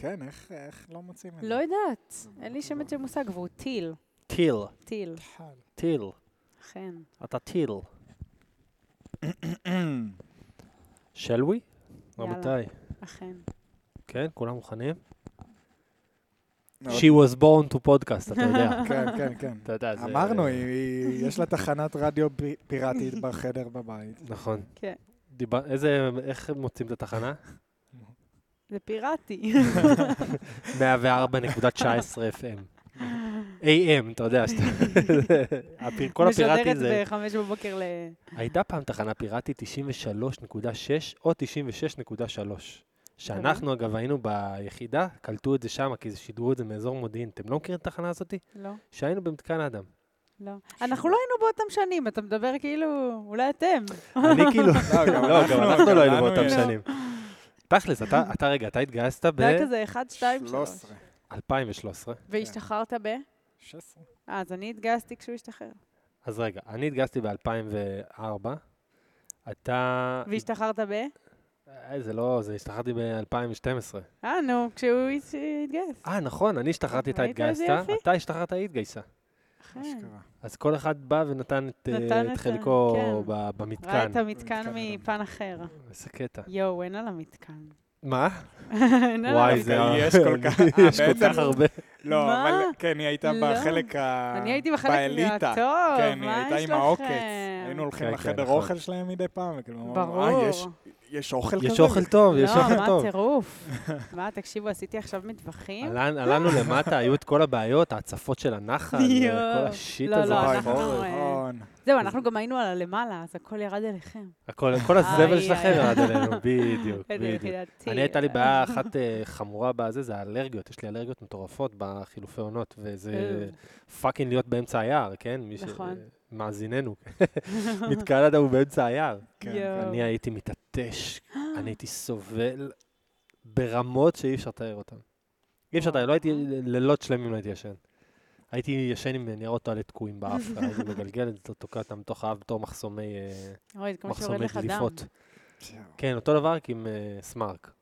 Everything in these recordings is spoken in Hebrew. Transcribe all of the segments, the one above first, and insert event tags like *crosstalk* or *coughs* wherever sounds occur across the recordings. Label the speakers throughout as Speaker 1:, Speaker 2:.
Speaker 1: כן, איך איך לא מוצאים את זה?
Speaker 2: לא יודעת, אין לי שמץ של מושג, והוא טיל.
Speaker 3: טיל,
Speaker 2: טיל.
Speaker 3: טיל.
Speaker 2: אכן.
Speaker 3: אתה טיל. *coughs* של ווי?
Speaker 2: יאללה.
Speaker 3: רבותיי.
Speaker 2: אכן.
Speaker 3: כן, כולם מוכנים? She was born to podcast, אתה יודע. *laughs*
Speaker 1: כן, כן, כן.
Speaker 3: אתה יודע, זה...
Speaker 1: אמרנו, יש לה תחנת רדיו פי- פיראטית בחדר בבית.
Speaker 3: נכון.
Speaker 2: כן.
Speaker 3: איזה... איך מוצאים את התחנה?
Speaker 2: זה פיראטי.
Speaker 3: 104.19 FM. AM, אתה יודע, כל הפיראטי זה...
Speaker 2: משדרת בחמש בבוקר ל...
Speaker 3: הייתה פעם תחנה פיראטית 93.6 או 96.3. שאנחנו, אגב, היינו ביחידה, קלטו את זה שם, כי זה שידרו את זה מאזור מודיעין. אתם לא מכירים את התחנה הזאת?
Speaker 2: לא,
Speaker 3: שהיינו במתקן אדם.
Speaker 2: לא. אנחנו לא היינו באותם שנים, אתה מדבר כאילו, אולי אתם.
Speaker 3: אני כאילו...
Speaker 1: לא, גם
Speaker 3: לא, אנחנו לא היינו באותם
Speaker 1: יש- *laughs*
Speaker 3: שנים. תכלס, אתה אתה רגע, אתה התגייסת
Speaker 2: זה היה כזה 1, 2, 3.
Speaker 1: 13.
Speaker 3: ב-2013.
Speaker 2: והשתחררת ב?
Speaker 1: 16.
Speaker 2: אה, אז אני התגייסתי כשהוא השתחרר.
Speaker 3: אז רגע, אני התגייסתי ב-2004. אתה...
Speaker 2: והשתחררת ב?
Speaker 3: אה, זה לא, זה השתחררתי ב-2012.
Speaker 2: אה, נו, כשהוא הת- התגייס.
Speaker 3: אה, נכון, אני השתחררתי, אתה התגייסת? אתה השתחררת, היא התגייסה.
Speaker 1: אשכרה.
Speaker 3: אז כל אחד בא ונתן את, אה,
Speaker 2: נתן
Speaker 3: את
Speaker 2: את
Speaker 3: חלקו
Speaker 2: כן.
Speaker 3: ב-
Speaker 2: ראה
Speaker 3: במתקן.
Speaker 2: את המתקן
Speaker 1: במתקן
Speaker 2: מפן אחר.
Speaker 3: איזה קטע.
Speaker 2: יואו, אין על המתקן.
Speaker 3: מה? *laughs* וואי. זה...
Speaker 1: יש כל כך- *laughs*
Speaker 3: יש
Speaker 1: אה,
Speaker 3: כל כך הרבה.
Speaker 1: לא,
Speaker 2: מה?
Speaker 1: אבל כן, היא הייתה
Speaker 2: לא.
Speaker 1: בחלק ה...
Speaker 2: אני הייתי בחלק
Speaker 1: באליטה.
Speaker 2: הטוב,
Speaker 1: כן, היא
Speaker 2: מה
Speaker 1: הייתה
Speaker 2: יש
Speaker 1: עם העוקץ.
Speaker 2: לכם?
Speaker 1: היינו הולכים
Speaker 3: כן,
Speaker 1: לחדר
Speaker 3: כן, נכון.
Speaker 1: אוכל שלהם מדי פעם, וכאילו,
Speaker 2: ברור.
Speaker 1: "אה, יש- אוכל כזה?
Speaker 3: יש אוכל טוב, יש
Speaker 2: לא,
Speaker 3: אוכל
Speaker 2: מה
Speaker 3: טוב.
Speaker 2: טירוף. מה, תקשיבו, עשיתי עכשיו מטווחים?
Speaker 3: עלנו למטה, היו את כל הבעיות, ההצפות של הנחל,
Speaker 2: יואו.
Speaker 3: כל השיט
Speaker 2: לא,
Speaker 3: הזה.
Speaker 2: לא,
Speaker 1: וואי,
Speaker 2: אנחנו. אה,
Speaker 1: נכון.
Speaker 2: זהו, אנחנו גם היינו על הלמעלה, אז הכל ירד אליכם.
Speaker 3: הכל, כל הזבל שלכם. ירד אלינו, בדיוק, *laughs* בדיוק. אני הייתה לי בעיה אחת אה, חמורה בזה, זה האלרגיות. יש לי אלרגיות מטורפות בחילופי עונות, וזה fucking להיות באמצע היער, כן?
Speaker 2: נכון.
Speaker 3: מאזיננו. *laughs* אדם הוא באמצע היער.
Speaker 1: כן.
Speaker 3: אני הייתי מתעטש, אני הייתי סובל ברמות שאי אפשר לתאר אותן. אי אפשר לתאר, לא הייתי, לילות שלמים לא הייתי ישן. הייתי ישן עם ניירות טואלט תקועים באף, *laughs* הייתי מגלגל את זה, תוקע אותם בתוך האף בתור מחסומי אה. דליפות. כן, אותו דבר רק עם אה, סמארק.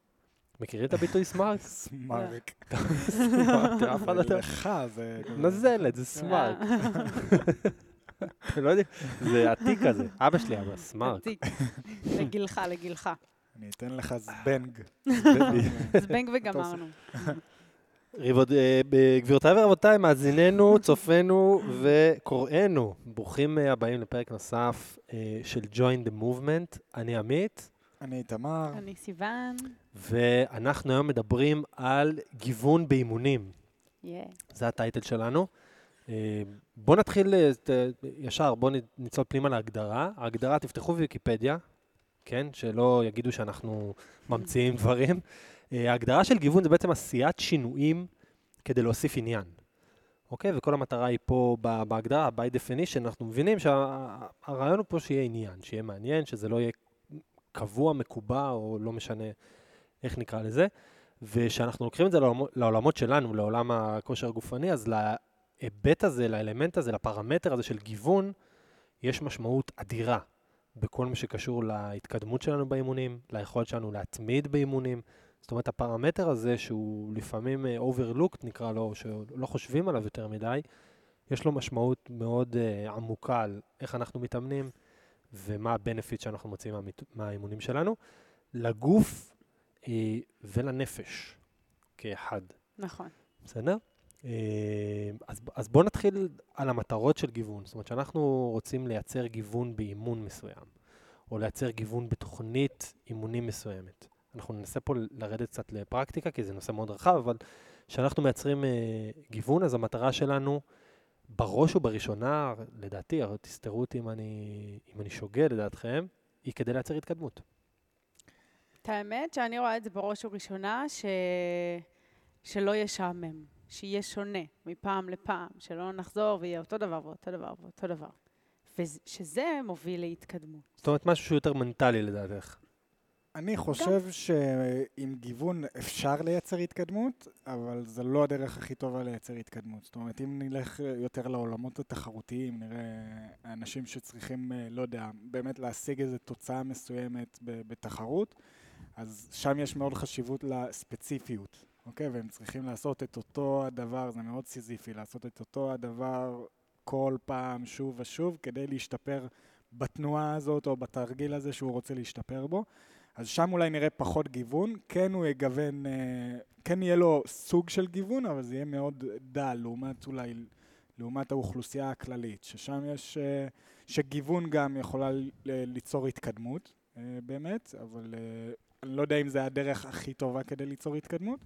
Speaker 3: מכירים את הביטוי סמארק?
Speaker 1: סמרק. *laughs*
Speaker 3: סמארק, אף אחד לא יודע.
Speaker 1: לך זה...
Speaker 3: נזלת, זה סמארק. *laughs* לא יודעים, זה עתיק כזה. אבא שלי היה סמארק.
Speaker 2: עתיק. לגילך, לגילך.
Speaker 1: אני אתן לך זבנג. *laughs*
Speaker 2: זבנג וגמרנו.
Speaker 3: ריבוד- אה, גבירותיי ורבותיי, מאזיננו, צופינו וקוראינו, ברוכים אה, הבאים לפרק נוסף אה, של Join the Movement. אני עמית,
Speaker 1: אני איתמר.
Speaker 2: אני סיוון.
Speaker 3: ואנחנו היום מדברים על גיוון באימונים.
Speaker 2: יא.
Speaker 3: זה הטייטל שלנו. אה, בואו נתחיל אה, ישר, בואו נצלול פנימה להגדרה. ההגדרה, תפתחו בוויקיפדיה, כן? שלא יגידו שאנחנו ממציאים דברים. אה, ההגדרה של גיוון זה בעצם עשיית שינויים כדי להוסיף עניין. אוקיי? וכל המטרה היא פה בהגדרה, by definition, אנחנו מבינים שהרעיון הוא פה שיהיה עניין, שיהיה מעניין, שזה לא יהיה קבוע, מקובע, או לא משנה איך נקרא לזה. ושאנחנו לוקחים את זה לעולמות שלנו, לעולם הכושר הגופני, אז להיבט הזה, לאלמנט הזה, לפרמטר הזה של גיוון, יש משמעות אדירה בכל מה שקשור להתקדמות שלנו באימונים, ליכולת שלנו להתמיד באימונים. זאת אומרת, הפרמטר הזה, שהוא לפעמים אה, overlooked נקרא לו, שלא חושבים עליו יותר מדי, יש לו משמעות מאוד uh, עמוקה על איך אנחנו מתאמנים ומה ה-benefit שאנחנו מוצאים מהמת- מהאימונים שלנו, לגוף uh, ולנפש כאחד.
Speaker 2: נכון.
Speaker 3: בסדר? אה, אז, אז בואו נתחיל על המטרות של גיוון. זאת אומרת שאנחנו רוצים לייצר גיוון באימון מסוים, או לייצר גיוון בתוכנית אימונים מסוימת. אנחנו ננסה פה לרדת קצת לפרקטיקה, כי זה נושא מאוד רחב, אבל כשאנחנו מייצרים אה, גיוון, אז המטרה שלנו, בראש ובראשונה, לדעתי, תסתרו אותי אם אני, אם אני שוגה לדעתכם, היא כדי לייצר התקדמות.
Speaker 2: את האמת שאני רואה את זה בראש ובראשונה, ש... שלא ישעמם, שיהיה שונה מפעם לפעם, שלא נחזור ויהיה אותו דבר ואותו דבר ואותו דבר. ושזה מוביל להתקדמות.
Speaker 3: זאת אומרת, משהו שהוא יותר מנטלי לדעתך.
Speaker 1: אני חושב שעם גיוון אפשר לייצר התקדמות, אבל זה לא הדרך הכי טובה לייצר התקדמות. זאת אומרת, אם נלך יותר לעולמות התחרותיים, נראה אנשים שצריכים, אה, לא יודע, באמת להשיג איזו תוצאה מסוימת ב- בתחרות, אז שם יש מאוד חשיבות לספציפיות, אוקיי? והם צריכים לעשות את אותו הדבר, זה מאוד סיזיפי, לעשות את אותו הדבר כל פעם, שוב ושוב, כדי להשתפר בתנועה הזאת או בתרגיל הזה שהוא רוצה להשתפר בו. אז שם אולי נראה פחות גיוון, כן הוא יגוון, אה, כן יהיה לו סוג של גיוון, אבל זה יהיה מאוד דל, לעומת אולי, לעומת האוכלוסייה הכללית, ששם יש, אה, שגיוון גם יכולה ליצור התקדמות, אה, באמת, אבל אני לא יודע אם זה הדרך הכי טובה כדי ליצור התקדמות.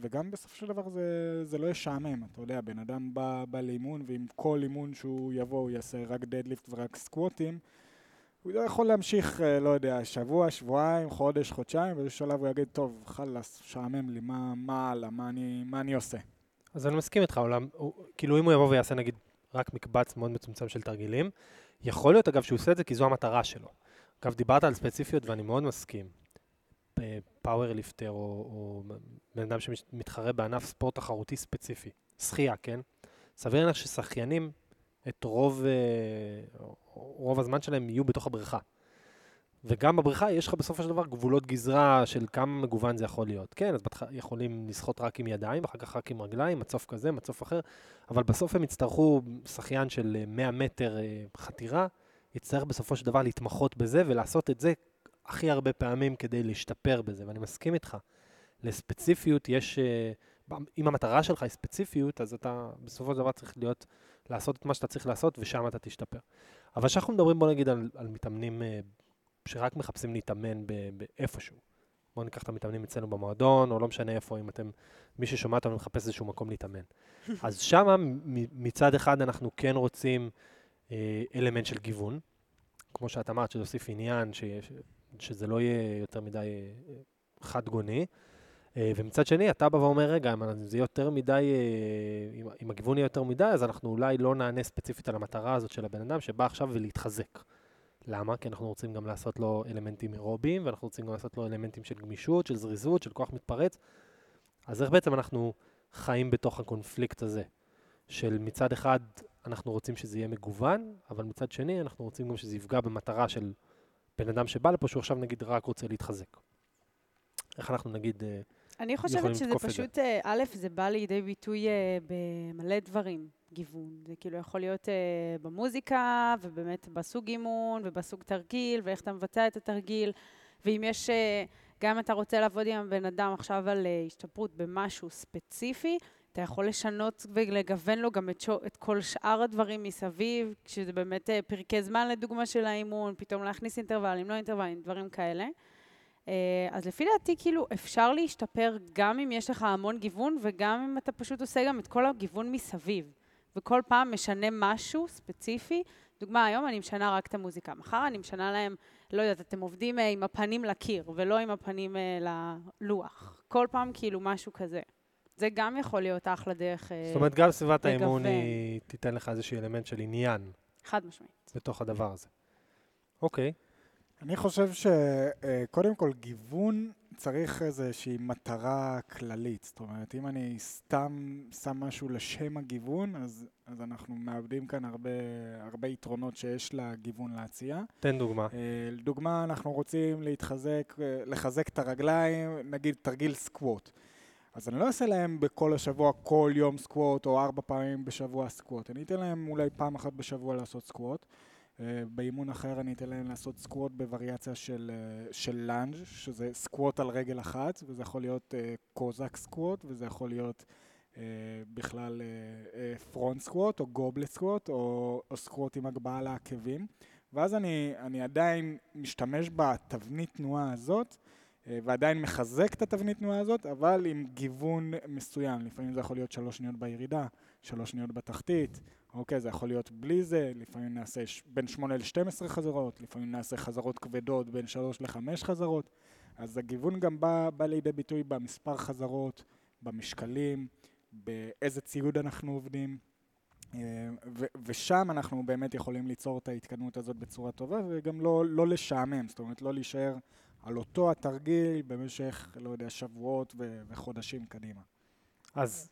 Speaker 1: וגם בסופו של דבר זה, זה לא ישעמם, אתה יודע, בן אדם בא, בא לאימון, ועם כל אימון שהוא יבוא הוא יעשה רק דדליפט ורק סקווטים, הוא לא יכול להמשיך, אה, לא יודע, שבוע, שבועיים, חודש, חודשיים, ובאיזשהו שלב הוא יגיד, טוב, חלאס, שעמם לי, מה, מה הלאה, מה אני, מה אני עושה?
Speaker 3: אז אני מסכים איתך, עולם, הוא, כאילו אם הוא יבוא ויעשה נגיד רק מקבץ מאוד מצומצם של תרגילים, יכול להיות אגב שהוא עושה את זה כי זו המטרה שלו. אגב, דיברת על ספציפיות ואני מאוד מסכים. פאוור ליפטר או, או בן אדם שמתחרה בענף ספורט תחרותי ספציפי, שחייה, כן? סביר להניח ששחיינים את רוב, אה, רוב הזמן שלהם יהיו בתוך הבריכה. וגם בבריכה יש לך בסופו של דבר גבולות גזרה של כמה מגוון זה יכול להיות. כן, אז בתח... יכולים לשחות רק עם ידיים, ואחר כך רק עם רגליים, מצוף כזה, מצוף אחר, אבל בסוף הם יצטרכו, שחיין של 100 אה, מטר אה, חתירה, יצטרך בסופו של דבר להתמחות בזה ולעשות את זה הכי הרבה פעמים כדי להשתפר בזה, ואני מסכים איתך. לספציפיות יש, אם המטרה שלך היא ספציפיות, אז אתה בסופו של דבר צריך להיות לעשות את מה שאתה צריך לעשות, ושם אתה תשתפר. אבל כשאנחנו מדברים, בוא נגיד, על, על מתאמנים אה, שרק מחפשים להתאמן באיפשהו. בואו ניקח את המתאמנים אצלנו במועדון, או לא משנה איפה, אם אתם, מי ששומע אותנו מחפש איזשהו מקום להתאמן. *laughs* אז שם, מצד אחד, אנחנו כן רוצים אה, אלמנט של גיוון, כמו שאת אמרת, שזה יוסיף עניין, ש, שזה לא יהיה יותר מדי אה, חד-גוני. אה, ומצד שני, אתה בא ואומר, רגע, אם זה יותר מדי, אה, אם הגיוון יהיה יותר מדי, אז אנחנו אולי לא נענה ספציפית על המטרה הזאת של הבן אדם שבא עכשיו ולהתחזק. למה? כי אנחנו רוצים גם לעשות לו אלמנטים אירוביים, ואנחנו רוצים גם לעשות לו אלמנטים של גמישות, של זריזות, של כוח מתפרץ. אז איך בעצם אנחנו חיים בתוך הקונפליקט הזה? של מצד אחד, אנחנו רוצים שזה יהיה מגוון, אבל מצד שני, אנחנו רוצים גם שזה יפגע במטרה של בן אדם שבא לפה, שהוא עכשיו נגיד רק רוצה להתחזק. איך אנחנו נגיד... אה,
Speaker 2: אני חושבת שזה פשוט, אה, א', זה בא לידי ביטוי אה, במלא דברים, גיוון. זה כאילו יכול להיות במוזיקה, ובאמת בסוג אימון, ובסוג תרגיל, ואיך אתה מבצע את התרגיל. ואם יש, גם אם אתה רוצה לעבוד עם הבן אדם עכשיו על השתפרות במשהו ספציפי, אתה יכול לשנות ולגוון לו גם את, שו, את כל שאר הדברים מסביב, כשזה באמת פרקי זמן לדוגמה של האימון, פתאום להכניס אינטרוולים, לא אינטרוולים, דברים כאלה. אה, אז לפי דעתי, כאילו, אפשר להשתפר גם אם יש לך המון גיוון, וגם אם אתה פשוט עושה גם את כל הגיוון מסביב. וכל פעם משנה משהו ספציפי. דוגמה, היום אני משנה רק את המוזיקה. מחר אני משנה להם, לא יודעת, אתם עובדים אה, עם הפנים לקיר, ולא עם הפנים אה, ללוח. כל פעם כאילו משהו כזה. זה גם יכול להיות אחלה דרך
Speaker 3: זאת אומרת, גם סביבת האימון היא תיתן לך איזשהו אלמנט של עניין.
Speaker 2: חד משמעית.
Speaker 3: בתוך הדבר הזה. אוקיי. Okay.
Speaker 1: אני חושב שקודם כל גיוון צריך איזושהי מטרה כללית. זאת אומרת, אם אני סתם שם משהו לשם הגיוון, אז, אז אנחנו מאבדים כאן הרבה, הרבה יתרונות שיש לגיוון להציע.
Speaker 3: תן דוגמה.
Speaker 1: לדוגמה, אנחנו רוצים להתחזק, לחזק את הרגליים, נגיד תרגיל squat. אז אני לא אעשה להם בכל השבוע, כל יום squat, או ארבע פעמים בשבוע squat. אני אתן להם אולי פעם אחת בשבוע לעשות squat. אה, באימון אחר אני אתן להם לעשות squat בווריאציה של, אה, של lunge, שזה squat על רגל אחת, וזה יכול להיות Cossack uh, squat, וזה יכול להיות בכלל front squat, או goblet squat, או, או squat עם הגבהה לעקבים. ואז אני, אני עדיין משתמש בתבנית תנועה הזאת, ועדיין מחזק את התבנית תנועה הזאת, אבל עם גיוון מסוים. לפעמים זה יכול להיות שלוש שניות בירידה, שלוש שניות בתחתית, אוקיי, זה יכול להיות בלי זה, לפעמים נעשה בין 8 ל-12 חזרות, לפעמים נעשה חזרות כבדות בין 3 ל-5 חזרות. אז הגיוון גם בא, בא לידי ביטוי במספר חזרות, במשקלים, באיזה ציוד אנחנו עובדים. אה, ו- ושם אנחנו באמת יכולים ליצור את ההתקדמות הזאת בצורה טובה, וגם לא, לא לשעמם, זאת אומרת, לא להישאר על אותו התרגיל במשך, לא יודע, שבועות ו- וחודשים קדימה.
Speaker 3: אז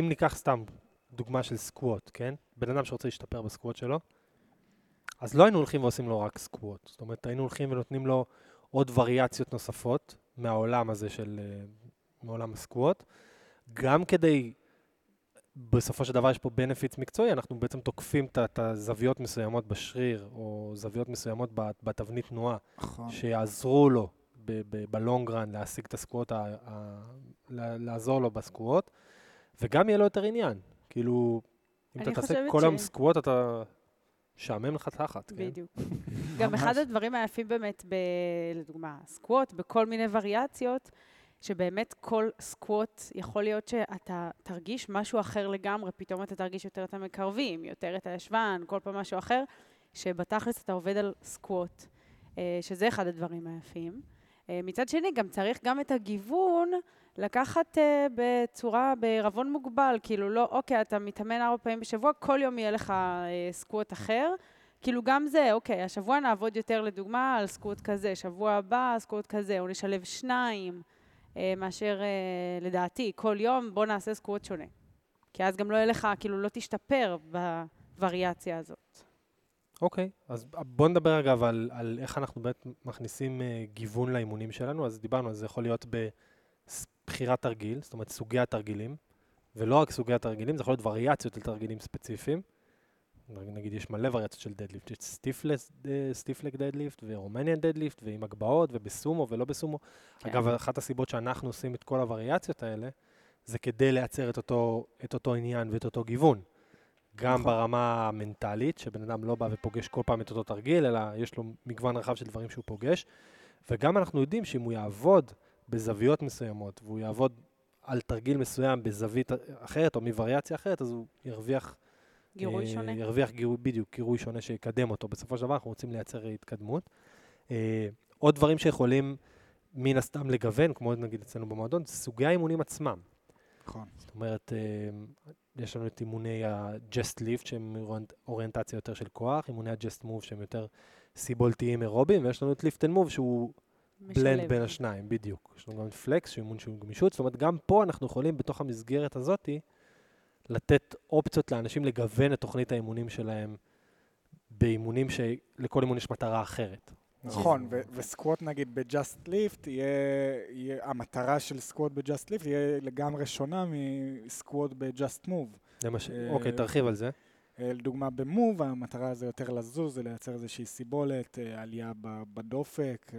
Speaker 3: אם ניקח סתם דוגמה של סקווט, כן? בן אדם שרוצה להשתפר בסקווט שלו, אז לא היינו הולכים ועושים לו רק סקווט. זאת אומרת, היינו הולכים ונותנים לו עוד וריאציות נוספות מהעולם הזה של, אה, מעולם הסקווט. גם כדי, בסופו של דבר יש פה בנפיץ מקצועי, אנחנו בעצם תוקפים את הזוויות מסוימות בשריר, או זוויות מסוימות בתבנית תנועה,
Speaker 1: נכון.
Speaker 3: שיעזרו לו בלונגרן להשיג את הסקווט, לעזור לו בסקווט, וגם יהיה לו יותר עניין. כאילו, אם אתה תעשה כל היום ש... סקווט, אתה שעמם לך תחת,
Speaker 2: כן? בדיוק. גם אחד הדברים היפים באמת, ב, לדוגמה, סקווט, בכל מיני וריאציות, שבאמת כל סקווט, יכול להיות שאתה תרגיש משהו אחר לגמרי, פתאום אתה תרגיש יותר את המקרבים, יותר את הישבן, כל פעם משהו אחר, שבתכלס אתה עובד על סקווט, אה, שזה אחד הדברים היפים. אה, מצד שני, גם צריך גם את הגיוון לקחת uh, בצורה, בערבון מוגבל, כאילו לא, אוקיי, אתה מתאמן ארבע פעמים בשבוע, כל יום יהיה לך סקווט אחר. כאילו גם זה, אוקיי, השבוע נעבוד יותר לדוגמה על סקווט כזה, שבוע הבא סקווט כזה, או נשלב שניים, מאשר אה, לדעתי, כל יום בוא נעשה סקווט שונה. כי אז גם לא יהיה לך, כאילו לא תשתפר בווריאציה הזאת.
Speaker 3: אוקיי, okay, אז בוא נדבר אגב על, על איך אנחנו באמת מכניסים אה, גיוון לאימונים שלנו, אז דיברנו, אז זה יכול להיות ב... בחירת תרגיל, זאת אומרת סוגי התרגילים, ולא רק סוגי התרגילים, זה יכול להיות וריאציות של תרגילים ספציפיים. נגיד יש מלא וריאציות של deadlift, יש stiff leg deadlift ו Romanian deadlift ועם הגבהות ובסומו ולא בסומו. כן. אגב, אחת הסיבות שאנחנו עושים את כל הווריאציות האלה, זה כדי לייצר את אותו, את אותו עניין ואת אותו גיוון. גם נכון. ברמה המנטלית, שבן אדם לא בא ופוגש כל פעם את אותו תרגיל, אלא יש לו מגוון רחב של דברים שהוא פוגש. וגם אנחנו יודעים שאם הוא יעבוד בזוויות מסוימות, והוא יעבוד על תרגיל מסוים בזווית אחרת או מווריאציה אחרת, אז הוא ירוויח...
Speaker 2: גירוי אה, שונה.
Speaker 3: ירוויח גירוי, בדיוק, גירוי שונה שיקדם אותו. בסופו של דבר אנחנו רוצים לייצר התקדמות. אה, עוד דברים שיכולים מן הסתם לגוון, כמו נגיד אצלנו במועדון, זה סוגי האימונים עצמם.
Speaker 1: נכון.
Speaker 3: זאת אומרת, אה, יש לנו את אימוני ה-Just Lift, שהם אוריינטציה יותר של כוח, אימוני ה-Just Move, שהם יותר סיבולתיים אירובים, ויש לנו את Lift and Move, שהוא בלנד בין השניים, בדיוק. יש לנו גם פלקס, שהוא אימון שהוא גמישות, זאת אומרת, גם פה אנחנו יכולים, בתוך המסגרת הזאתי, לתת אופציות לאנשים לגוון את תוכנית האימונים שלהם באימונים שלכל אימון יש מטרה אחרת.
Speaker 1: נכון, וסקווט נגיד יהיה, יהיה, המטרה של סקווט ב-Just Lift יהיה לגמרי שונה מסקווט ב-Just Move.
Speaker 3: זה מה ש... אוקיי, תרחיב על זה.
Speaker 1: אה, לדוגמה במוב, המטרה זה יותר לזוז, זה לייצר איזושהי סיבולת, אה, עלייה בדופק,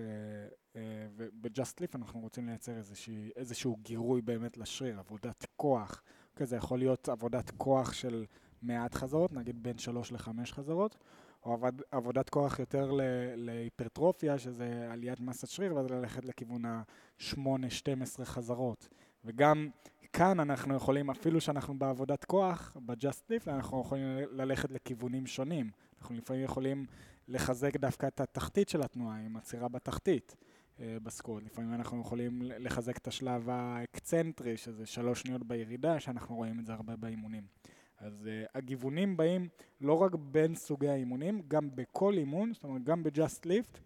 Speaker 1: אה, וב-Just Lift אנחנו רוצים לייצר איזושהי, איזשהו גירוי באמת לשריר, עבודת כוח. כזה יכול להיות עבודת כוח של מעט חזרות, נגיד בין 3 ל-5 חזרות, או עבוד, עבודת כוח יותר להיפרטרופיה, שזה עליית מסת שריר, ואז ללכת לכיוון ה-8-12 חזרות. וגם כאן אנחנו יכולים, אפילו שאנחנו בעבודת כוח, ב-Just Lift, אנחנו יכולים ללכת לכיוונים שונים. אנחנו לפעמים יכולים לחזק דווקא את התחתית של התנועה, עם עצירה בתחתית אה, בסקוט. לפעמים אנחנו יכולים לחזק את השלב האקצנטרי, שזה שלוש שניות בירידה, שאנחנו רואים את זה הרבה באימונים. אז uh, הגיוונים באים לא רק בין סוגי האימונים, גם בכל אימון, זאת אומרת גם ב-Just Lift,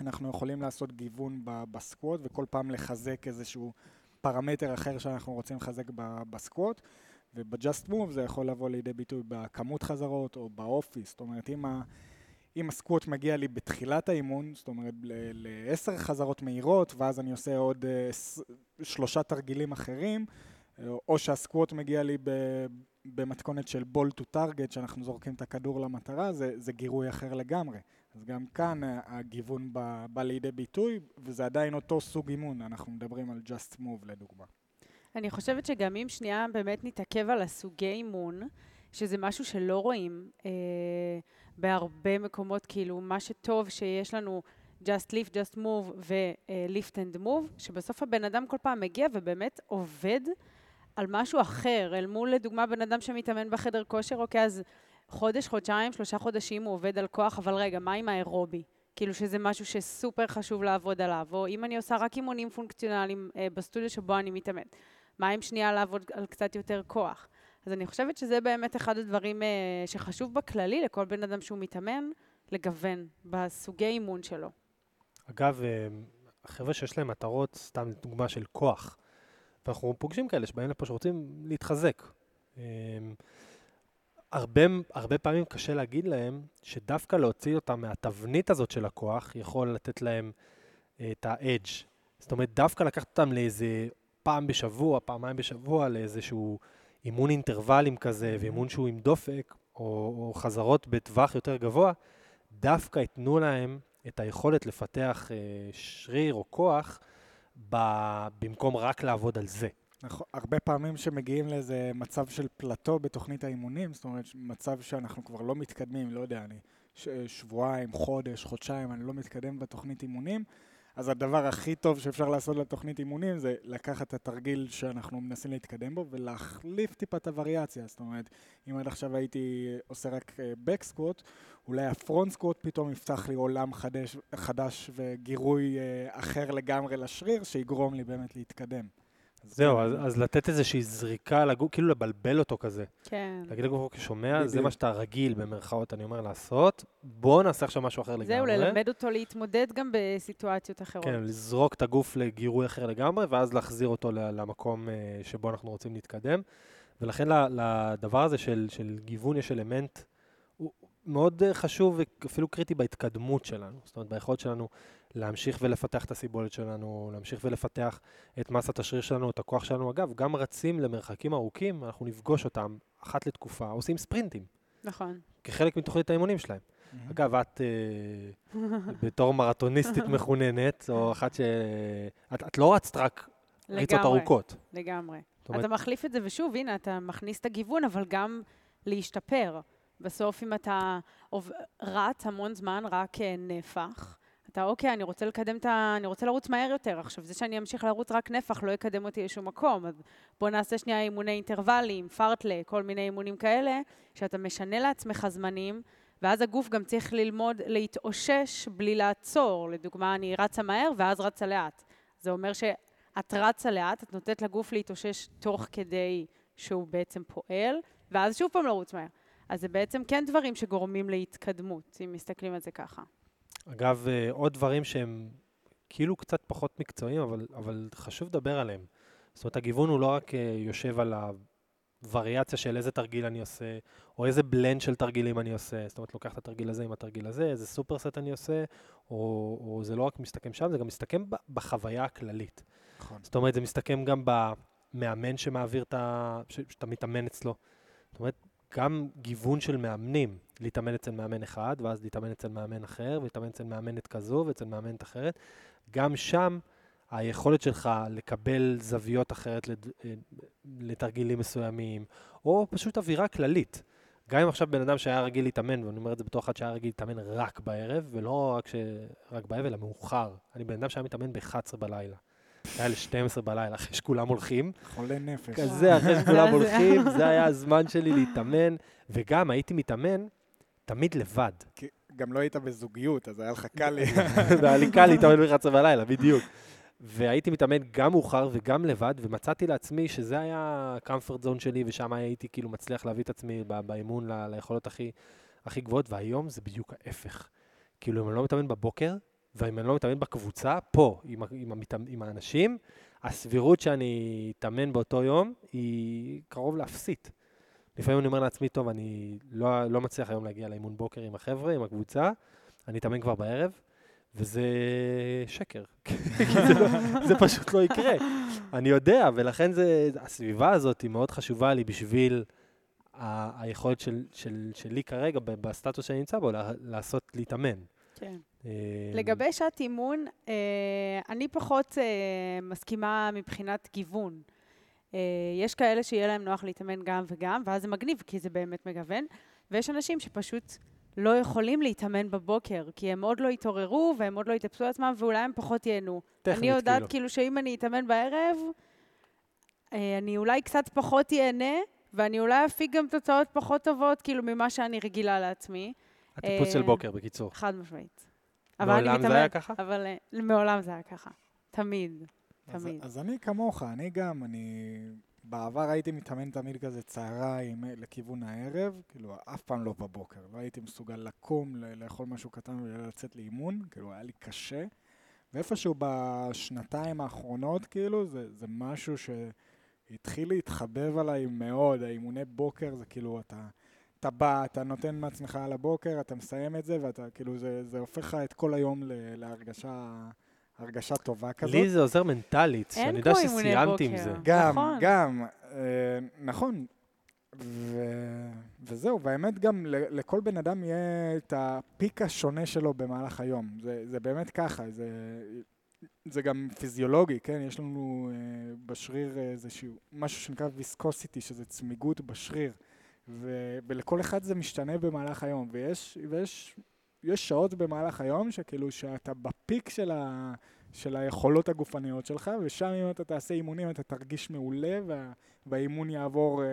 Speaker 1: אנחנו יכולים לעשות גיוון בסקווט וכל פעם לחזק איזשהו פרמטר אחר שאנחנו רוצים לחזק בסקווט, וב-Just Move זה יכול לבוא לידי ביטוי בכמות חזרות או באופי, זאת אומרת אם, ה, אם הסקווט מגיע לי בתחילת האימון, זאת אומרת לעשר חזרות מהירות, ואז אני עושה עוד uh, שלושה תרגילים אחרים, או שהסקווט מגיע לי ב, במתכונת של בול טו טארגט, שאנחנו זורקים את הכדור למטרה, זה, זה גירוי אחר לגמרי. אז גם כאן אה, הגיוון בא, בא לידי ביטוי, וזה עדיין אותו סוג אימון, אנחנו מדברים על Just Move לדוגמה.
Speaker 2: אני חושבת שגם אם שנייה באמת נתעכב על הסוגי אימון, שזה משהו שלא רואים אה, בהרבה מקומות, כאילו מה שטוב שיש לנו Just Lift, Just Move ו-Lift and Move, שבסוף הבן אדם כל פעם מגיע ובאמת עובד על משהו אחר, אל מול לדוגמה בן אדם שמתאמן בחדר כושר, אוקיי, אז חודש, חודשיים, שלושה חודשים הוא עובד על כוח, אבל רגע, מה עם האירובי? כאילו שזה משהו שסופר חשוב לעבוד עליו, או אם אני עושה רק אימונים פונקציונליים אה, בסטודיו שבו אני מתאמן, מה עם שנייה לעבוד על קצת יותר כוח? אז אני חושבת שזה באמת אחד הדברים אה, שחשוב בכללי לכל בן אדם שהוא מתאמן, לגוון בסוגי אימון שלו.
Speaker 3: אגב, אה, החבר'ה שיש להם מטרות, סתם דוגמה של כוח, ואנחנו פוגשים כאלה שבאים לפה שרוצים להתחזק. אה, הרבה, הרבה פעמים קשה להגיד להם שדווקא להוציא אותם מהתבנית הזאת של הכוח יכול לתת להם את ה-edge. זאת אומרת, דווקא לקחת אותם לאיזה פעם בשבוע, פעמיים בשבוע, לאיזשהו אימון אינטרוולים כזה,
Speaker 1: Mhm.
Speaker 3: ואימון שהוא עם דופק, או, או חזרות בטווח יותר גבוה, דווקא ייתנו להם את היכולת לפתח אה, שריר או כוח, ב, במקום רק לעבוד על זה.
Speaker 1: נכון, הרבה פעמים שמגיעים לאיזה מצב של פלטו בתוכנית האימונים, זאת אומרת, מצב שאנחנו כבר לא מתקדמים, לא יודע, אני ש- שבועיים, חודש, חודשיים, אני לא מתקדם בתוכנית אימונים, אז הדבר הכי טוב שאפשר לעשות לתוכנית אימונים זה לקחת את התרגיל שאנחנו מנסים להתקדם בו ולהחליף טיפה את הווריאציה. זאת אומרת, אם עד עכשיו הייתי עושה רק בק סקווט, אולי הפרונט סקווט פתאום יפתח לי עולם חדש, חדש וגירוי אה, אחר לגמרי לשריר, שיגרום לי באמת להתקדם.
Speaker 3: זהו, אז, אז לתת איזושהי זריקה לגוף, כאילו לבלבל אותו כזה.
Speaker 2: כן.
Speaker 3: להגיד לגוף, אוקיי, שומע, זה
Speaker 1: בדיוק.
Speaker 3: מה שאתה רגיל, במרכאות, אני אומר, לעשות, בוא נעשה עכשיו משהו אחר לגמרי.
Speaker 2: זהו, ללמד אותו להתמודד גם בסיטואציות אחרות.
Speaker 3: כן, לזרוק את הגוף לגירוי אחר לגמרי, ואז להחזיר אותו למקום אה, שבו אנחנו רוצים להתקדם. ולכן לדבר הזה של, של גיוון יש אלמנט הוא מאוד אה, חשוב ואפילו קריטי בהתקדמות שלנו. זאת אומרת, ביכולת שלנו להמשיך ולפתח את הסיבולת שלנו, להמשיך ולפתח את מסת השריר שלנו, את הכוח שלנו. אגב, גם רצים למרחקים ארוכים, אנחנו נפגוש אותם אחת לתקופה, עושים ספרינטים,
Speaker 2: נכון.
Speaker 3: כחלק מתוכנית האימונים שלהם.
Speaker 1: מהמם.
Speaker 3: אגב, את אה, *laughs* בתור מרתוניסטית מחוננת, או אחת ש... את, את לא רצת רק ריצות
Speaker 2: לגמרי,
Speaker 3: ארוכות.
Speaker 2: לגמרי.
Speaker 3: אומרת,
Speaker 2: אתה מחליף את זה, ושוב, הנה, אתה מכניס את הגיוון, אבל גם להשתפר. בסוף, אם אתה רץ המון זמן רק אה, נפח, אתה, אוקיי, אני רוצה לקדם את ה... אני רוצה לרוץ מהר יותר. עכשיו, זה שאני אמשיך לרוץ רק נפח לא יקדם אותי לשום מקום. אז בוא נעשה שנייה אימוני אינטרוולים, פארטלה, כל מיני אימונים כאלה, שאתה משנה לעצמך זמנים, ואז הגוף גם צריך ללמוד להתאושש בלי לעצור. לדוגמה, אני רצה מהר ואז רצה לאט. זה אומר שאת רצה לאט, את נותנת לגוף להתאושש תוך כדי שהוא בעצם פועל, ואז שוב פעם לרוץ מהר. אז זה בעצם כן דברים שגורמים להתקדמות, אם מסתכלים על זה ככה.
Speaker 3: אגב, אה, עוד דברים שהם כאילו קצת פחות מקצועיים, אבל, אבל חשוב לדבר עליהם. זאת אומרת, הגיוון הוא לא רק אה, יושב על הווריאציה של איזה תרגיל אני עושה, או איזה בלנד של תרגילים אני עושה. זאת אומרת, לוקח את התרגיל הזה עם התרגיל הזה, איזה סופרסט אני עושה, או, או זה לא רק מסתכם שם, זה גם מסתכם בחוויה הכללית.
Speaker 1: נכון.
Speaker 3: זאת אומרת, זה מסתכם גם במאמן שמעביר את ה... ש- שאתה מתאמן אצלו. זאת אומרת, גם גיוון של מאמנים, להתאמן אצל מאמן אחד, ואז להתאמן אצל מאמן אחר, ולהתאמן אצל מאמנת כזו ואצל מאמנת אחרת. גם שם היכולת שלך לקבל זוויות אחרת לד... אה, לתרגילים מסוימים, או פשוט אווירה כללית. גם אם עכשיו בן אדם שהיה רגיל להתאמן, ואני אומר את זה בתור אחד שהיה רגיל להתאמן רק בערב, ולא רק, ש... רק בערב, אלא מאוחר. אני בן אדם שהיה מתאמן ב-11 בלילה. היה ל-12 בלילה, אחרי שכולם הולכים.
Speaker 1: חולה נפש.
Speaker 3: כזה, אחרי *laughs* שכולם
Speaker 2: זה-
Speaker 3: הולכים, זה היה הזמן שלי להתאמן. וגם הייתי מתאמן תמיד לבד.
Speaker 1: גם לא היית בזוגיות, אז היה לך קל *laughs* לי.
Speaker 3: והיה לי קל להתאמן ב-11 בלילה, בדיוק. והייתי מתאמן גם מאוחר וגם לבד, ומצאתי לעצמי שזה היה ה-comfort zone שלי, ושם הייתי כאילו מצליח להביא את עצמי באימון ל- ליכולות הכי, הכי גבוהות, והיום זה בדיוק ההפך. כאילו, אם אני לא מתאמן בבוקר, ואם אני לא מתאמן בקבוצה, פה, עם, עם, המתאמ- עם האנשים, הסבירות שאני אתאמן באותו יום היא קרוב לאפסית. לפעמים אני אומר לעצמי, טוב, אני לא, לא מצליח היום להגיע לאימון בוקר עם החבר'ה, עם הקבוצה, אני אתאמן כבר בערב, וזה שקר. *laughs* זה, לא, זה פשוט לא יקרה. אני יודע, ולכן זה, הסביבה הזאת היא מאוד חשובה לי בשביל ה, היכולת של, של, שלי כרגע, בסטטוס שאני נמצא בו, לעשות, להתאמן.
Speaker 2: כן.
Speaker 3: אה,
Speaker 2: לגבי שעת אימון, אה, אני פחות אה, מסכימה מבחינת גיוון. יש כאלה שיהיה להם נוח להתאמן גם וגם, ואז זה מגניב, כי זה באמת מגוון, ויש אנשים שפשוט לא יכולים להתאמן בבוקר, כי הם עוד לא התעוררו והם עוד לא התאפסו על עצמם, ואולי הם פחות ייהנו.
Speaker 3: טכנית,
Speaker 2: אני יודעת
Speaker 3: כאילו.
Speaker 2: כאילו שאם אני אתאמן בערב, אני אולי קצת פחות ייהנה, ואני אולי אפיק גם תוצאות פחות טובות, כאילו, ממה שאני רגילה לעצמי.
Speaker 3: הטיפוס של
Speaker 2: אה,
Speaker 3: בוקר, בקיצור.
Speaker 2: חד משמעית. אבל אני
Speaker 3: מעולם זה היה ככה?
Speaker 2: אבל אה, מעולם זה היה ככה. תמיד. תמיד.
Speaker 1: אז אני כמוך, אני גם, אני... בעבר הייתי מתאמן תמיד כזה צהריים אה, לכיוון הערב, כאילו אף פעם לא בבוקר, לא הייתי מסוגל לקום, לאכול משהו קטן ולצאת לאימון, כאילו היה לי קשה. ואיפשהו בשנתיים האחרונות, כאילו, זה, זה משהו שהתחיל להתחבב עליי מאוד, האימוני בוקר זה כאילו, אתה, אתה בא, אתה נותן מעצמך על הבוקר, אתה מסיים את זה, ואתה, כאילו, זה, זה הופך לך את כל היום ל- להרגשה הרגשה טובה כזאת.
Speaker 3: לי זה עוזר מנטלית, שאני יודע שסיימתי עם. זה.
Speaker 1: גם,
Speaker 2: נכון.
Speaker 1: גם, אה, נכון. ו... וזהו, והאמת גם ל- לכל בן אדם יהיה את הפיק השונה שלו במהלך היום. זה, זה באמת ככה, זה, זה גם פיזיולוגי, כן? יש לנו אה, בשריר איזשהו משהו שנקרא ויסקוסיטי, שזה צמיגות בשריר, ולכל אחד זה משתנה במהלך היום, ויש, ויש יש שעות במהלך היום שכאילו שאתה בפיק של, ה, של היכולות הגופניות שלך, ושם אם אתה תעשה אימונים אתה תרגיש מעולה, וה, והאימון יעבור, אה,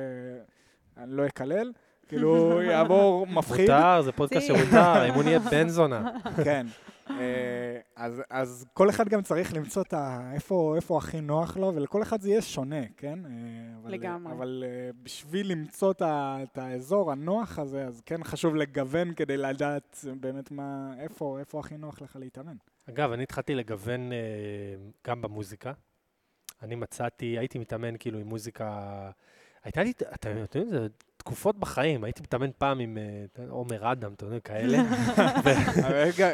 Speaker 1: אני לא אקלל, כאילו יעבור *laughs* מפחיד.
Speaker 3: מותר, זה פודקאסט. שמותר, האימון יהיה בן זונה. *laughs*
Speaker 1: כן. אה, אז, אז כל אחד גם צריך למצוא את ה... איפה, איפה הכי נוח לו, ולכל אחד זה יהיה שונה, כן? אה, אבל,
Speaker 2: לגמרי.
Speaker 1: אבל אה, בשביל למצוא את, ה, את האזור הנוח הזה, אז כן חשוב לגוון כדי לדעת באמת מה, איפה, איפה הכי נוח לך להתאמן.
Speaker 3: אגב, אני התחלתי לגוון גם במוזיקה. אני מצאתי, הייתי מתאמן כאילו עם מוזיקה... הייתה לי, אתם יודעים, זה תקופות בחיים, הייתי מתאמן פעם עם אה, עומר אדם, אתה יודע, כאלה.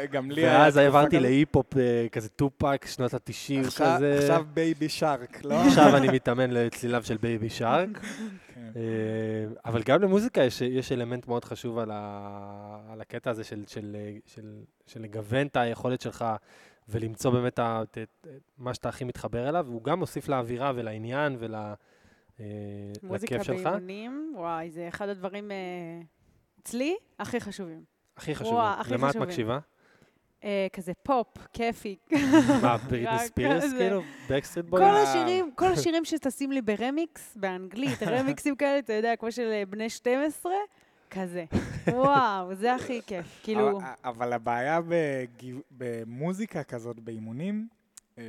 Speaker 3: *laughs*
Speaker 1: גם לי היה...
Speaker 3: ואז העברתי. להיפ-הופ אה, כזה טופאק, שנות ה-90
Speaker 1: עכשיו-
Speaker 3: כזה.
Speaker 1: עכשיו Baby Shark, לא?
Speaker 3: עכשיו אני מתאמן לצליליו של Baby Shark.
Speaker 1: כן.
Speaker 3: אה, אבל גם למוזיקה יש, אלמנט מאוד חשוב על, הקטע הזה של, לגוון את היכולת שלך ולמצוא באמת מה שאתה הכי מתחבר אליו, והוא גם מוסיף לאווירה ולעניין ול... אה,
Speaker 2: מוזיקה
Speaker 3: לכיף שלך.
Speaker 2: באימונים, וואי, זה אחד הדברים אה, אצלי הכי חשובים.
Speaker 3: הכי חשובים. למה את. מקשיבה?
Speaker 2: אה, כזה פופ, כיפי. *laughs*
Speaker 3: מה, בריטני ספירס. כאילו? Backstreet Boys?
Speaker 2: כל. השירים, כל השירים שתשים לי ברמיקס, באנגלית, *laughs* רמיקסים כאלה, אתה יודע, כמו של בני 12, כזה. וואו, זה הכי כיף. *laughs* כאילו,
Speaker 1: אבל, הבעיה במוזיקה כזאת, באימונים,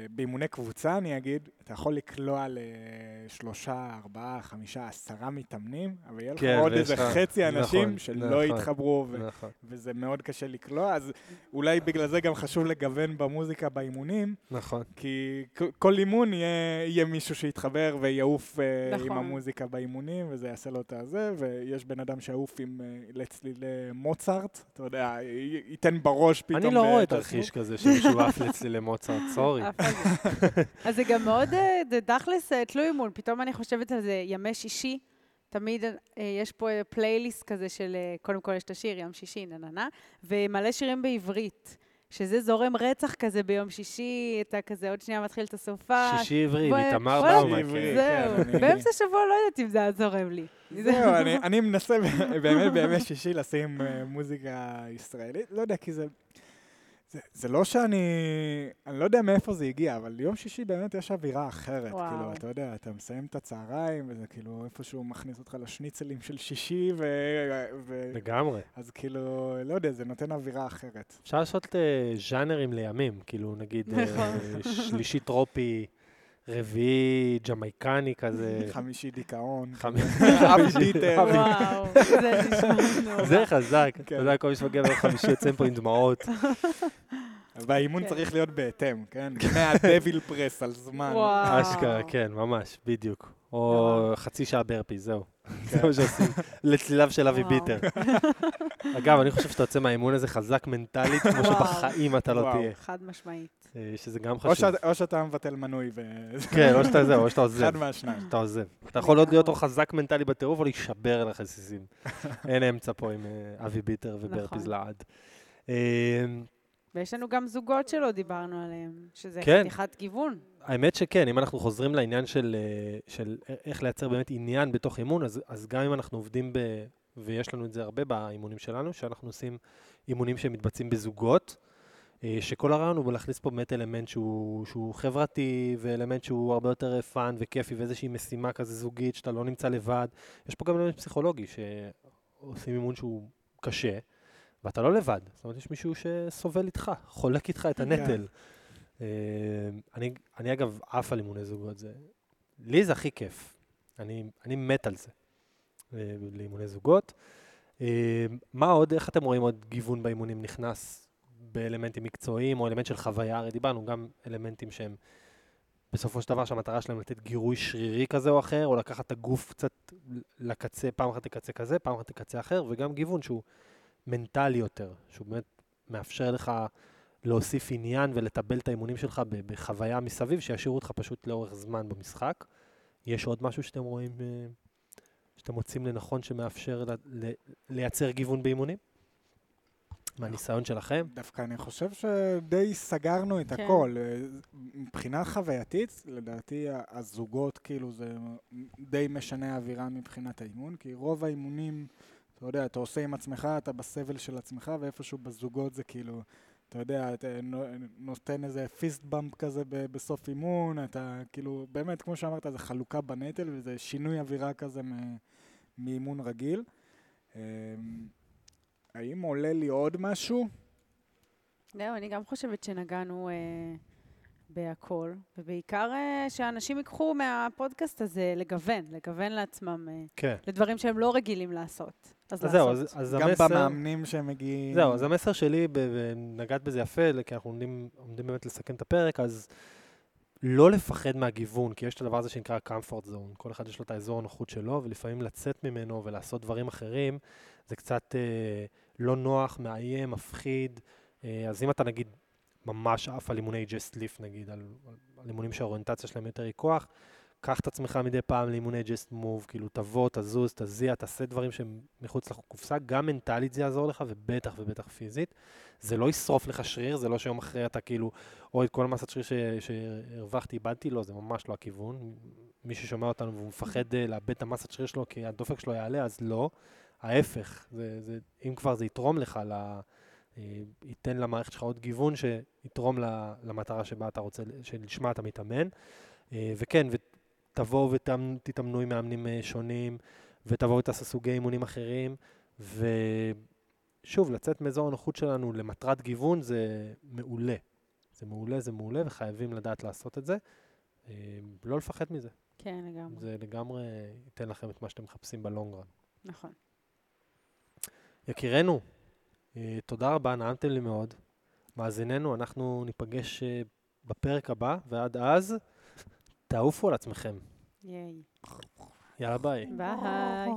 Speaker 1: באימוני קבוצה, אני אגיד, אתה יכול לקלוע לשלושה, ארבעה, חמישה, עשרה מתאמנים, אבל יהיה לך
Speaker 3: כן,
Speaker 1: עוד
Speaker 3: ויש
Speaker 1: איזה
Speaker 3: לך-
Speaker 1: חצי אנשים
Speaker 3: נכון,
Speaker 1: שלא
Speaker 3: נכון.
Speaker 1: יתחברו, ו-
Speaker 3: נכון,
Speaker 1: וזה מאוד קשה לקלוע, אז אולי בגלל זה גם חשוב לגוון במוזיקה באימונים,
Speaker 3: נכון.
Speaker 1: כי כל אימון יהיה, יהיה מישהו שיתחבר ויעוף אה, עם
Speaker 2: נכון.
Speaker 1: המוזיקה באימונים, וזה יעשה לו את הזה, ויש בן אדם שיעוף עם אה, לצלילי מוצרט, אתה יודע, ייתן בראש פתאום.
Speaker 3: אני לא רואה
Speaker 1: את
Speaker 3: תרחיש כזה שמישהו עף לצלילי מוצרט, *laughs* סורי.
Speaker 2: לא. אז זה גם מאוד, אה, זה תכלס אה, תלוי אימון. פתאום אני חושבת על זה, ימי שישי, תמיד אה, יש פה אה, פלייליסט כזה של, אה, קודם כל יש את השיר, ים שישי, נה נה נה, ומלא שירים בעברית. שזה זורם רצח כזה ביום שישי, אתה כזה עוד שנייה מתחיל את הסופה.
Speaker 3: שישי עברי, מתמר באומה.
Speaker 2: זהו,
Speaker 1: כן,
Speaker 2: באמצע השבוע לא יודעת אם זה היה זורם לי.
Speaker 1: זהו, אני, אני מנסה באמת בימי שישי לשים אה, מוזיקה ישראלית, לא יודע, כי זה... זה, זה לא שאני... אני לא יודע מאיפה זה הגיע, אבל יום שישי באמת יש אווירה אחרת.
Speaker 2: וואו.
Speaker 1: כאילו, אתה יודע, אתה מסיים את הצהריים, וזה כאילו איפשהו מכניס אותך לשניצלים של שישי, ו... ו...
Speaker 3: לגמרי.
Speaker 1: אז כאילו, לא יודע, זה נותן אווירה אחרת.
Speaker 3: אפשר לעשות אה, ז'אנרים לימים, כאילו נגיד
Speaker 2: נכון.
Speaker 3: שלישי טרופי, רביעי ג'מייקני כזה. *laughs*
Speaker 1: חמישי דיכאון,
Speaker 3: חמ- *laughs*
Speaker 1: אב דיטר.
Speaker 2: וואו, זה נשמע נורא.
Speaker 3: זה חזק, אתה
Speaker 1: כן.
Speaker 3: יודע, כל מי שמגיע ביום חמישי יוצאים פה עם דמעות.
Speaker 1: והאימון
Speaker 2: כן.
Speaker 1: צריך להיות בהתאם, כן? מהדביל פרס על זמן.
Speaker 2: וואו.
Speaker 3: אשכרה, כן, ממש, בדיוק. או
Speaker 2: נורא.
Speaker 3: חצי שעה ברפי, זהו. זה מה שעושים לצליליו של אבי. ביטר. אגב, אני חושב שאתה יוצא מהאימון הזה חזק מנטלית, כמו. שבחיים אתה לא. תהיה.
Speaker 2: חד משמעית.
Speaker 3: אה, שזה גם
Speaker 1: או,
Speaker 3: חשוב.
Speaker 1: שאת, או שאתה מבטל מנוי, ו...
Speaker 3: כן, או שאתה זהו, או שאתה עוזב. *laughs*
Speaker 1: אחד מהשניים.
Speaker 3: אתה עוזב. אתה יכול עוד להיות או חזק מנטלי בטירוף או להישבר על החסיסים. *laughs* אין אמצע פה עם אה, אבי ביטר וברפיז
Speaker 2: נכון.
Speaker 3: לעד. אה,
Speaker 2: ויש לנו גם זוגות שלא דיברנו עליהם, שזה
Speaker 3: כן.
Speaker 2: חתיכת גיוון.
Speaker 3: האמת שכן, אם אנחנו חוזרים לעניין של, אה, של איך לייצר באמת עניין בתוך אימון, אז, אז גם אם אנחנו עובדים ב... ויש לנו את זה הרבה באימונים שלנו, שאנחנו עושים אימונים שמתבצעים בזוגות, שכל הרעיון הוא להכניס פה באמת אלמנט שהוא, שהוא חברתי, ואלמנט שהוא הרבה יותר fun וכיפי, ואיזושהי משימה כזה זוגית, שאתה לא נמצא לבד. יש פה גם אלמנט פסיכולוגי, שעושים אימון שהוא קשה, ואתה לא לבד. זאת אומרת, יש מישהו שסובל איתך, חולק איתך את הנטל. אה, אני, אני אגב עף על אימוני זוגות, זה... לי זה הכי כיף. אני, אני מת על זה, אה, לאימוני זוגות. אה, מה עוד, איך אתם רואים עוד גיוון באימונים נכנס באלמנטים מקצועיים, או אלמנט של חוויה? הרי דיברנו גם אלמנטים שהם בסופו של דבר שהמטרה שלהם לתת גירוי שרירי כזה או אחר, או לקחת את הגוף קצת לקצה, פעם אחת לקצה כזה, פעם אחת לקצה אחר, וגם גיוון שהוא מנטלי יותר, שהוא באמת מאפשר לך להוסיף עניין ולטבל את האימונים שלך בחוויה מסביב, שישאירו אותך פשוט לאורך זמן במשחק. יש עוד משהו שאתם רואים, אה, שאתם מוצאים לנכון שמאפשר לייצר גיוון באימונים? מהניסיון שלכם?
Speaker 1: דווקא אני חושב שדי סגרנו את
Speaker 2: כן.
Speaker 1: הכל. אה, מבחינה חווייתית, לדעתי הזוגות, כאילו, זה די משנה האווירה מבחינת האימון, כי רוב האימונים, אתה יודע, אתה עושה עם עצמך, אתה בסבל של עצמך, ואיפשהו בזוגות זה כאילו, אתה יודע, אתה נו- נותן איזה פיסט במפ כזה ב- בסוף אימון, אתה כאילו, באמת, כמו שאמרת, זה חלוקה בנטל, וזה שינוי אווירה כזה מ- מאימון רגיל. האם עולה לי עוד משהו?
Speaker 2: זהו, אני גם חושבת שנגענו אה, בהכל, ובעיקר אה, שאנשים ייקחו מהפודקאסט הזה לגוון, לגוון לעצמם אה,
Speaker 3: כן.
Speaker 2: לדברים שהם לא רגילים לעשות. אז
Speaker 3: אז זהו,
Speaker 2: לעשות.
Speaker 3: אז, אז
Speaker 1: גם
Speaker 3: המסר...
Speaker 1: במאמנים שמגיעים.
Speaker 3: זהו, אז המסר שלי, ונגעת בזה יפה, כי אנחנו עומדים, עומדים באמת לסכם את הפרק, אז לא לפחד מהגיוון, כי יש את הדבר הזה שנקרא comfort zone. כל אחד יש לו את האזור הנוחות שלו, ולפעמים לצאת ממנו ולעשות דברים אחרים, זה קצת אה, לא נוח, מאיים, מפחיד. אה, אז אם אתה נגיד ממש עף על אימוני just lift נגיד, על, על, על אימונים שהאוריינטציה שלהם יותר היא כוח, קח את עצמך מדי פעם לאימוני just move, כאילו תבוא, תזוז, תזיע, תעשה דברים שהם מחוץ לקופסה, גם מנטלית זה יעזור לך, ובטח ובטח פיזית. זה לא ישרוף לך שריר, זה לא שיום אחרי אתה כאילו, אוי, את כל המסת שריר שהרווחתי, איבדתי, לא, זה ממש לא הכיוון. מי ששומע אותנו והוא מפחד אה, לאבד את המסת שריר שלו כי הדופק שלו יעלה, אז לא. ההפך, זה, זה, אם כבר זה יתרום לך, ל, אה, ייתן למערכת שלך עוד גיוון שיתרום ל- למטרה שבה אתה רוצה, שלשמה אתה מתאמן. אה, וכן, ותבואו ותתאמנו עם מאמנים אה, שונים, ותבואו ותעשו סוגי אימונים אחרים, ושוב, לצאת מאזור הנוחות שלנו למטרת גיוון זה מעולה. זה מעולה, זה מעולה, וחייבים לדעת לעשות את זה. לא לפחד מזה.
Speaker 2: כן, לגמרי.
Speaker 3: זה לגמרי ייתן לכם את מה שאתם מחפשים בלונגרן.
Speaker 2: נכון.
Speaker 3: יקירנו, אה, תודה רבה, נעמתם לי מאוד. מאזיננו, אנחנו ניפגש אה, בפרק הבא, ועד אז, תעופו על עצמכם.
Speaker 2: ייי.
Speaker 3: יאללה ביי.
Speaker 2: ביי.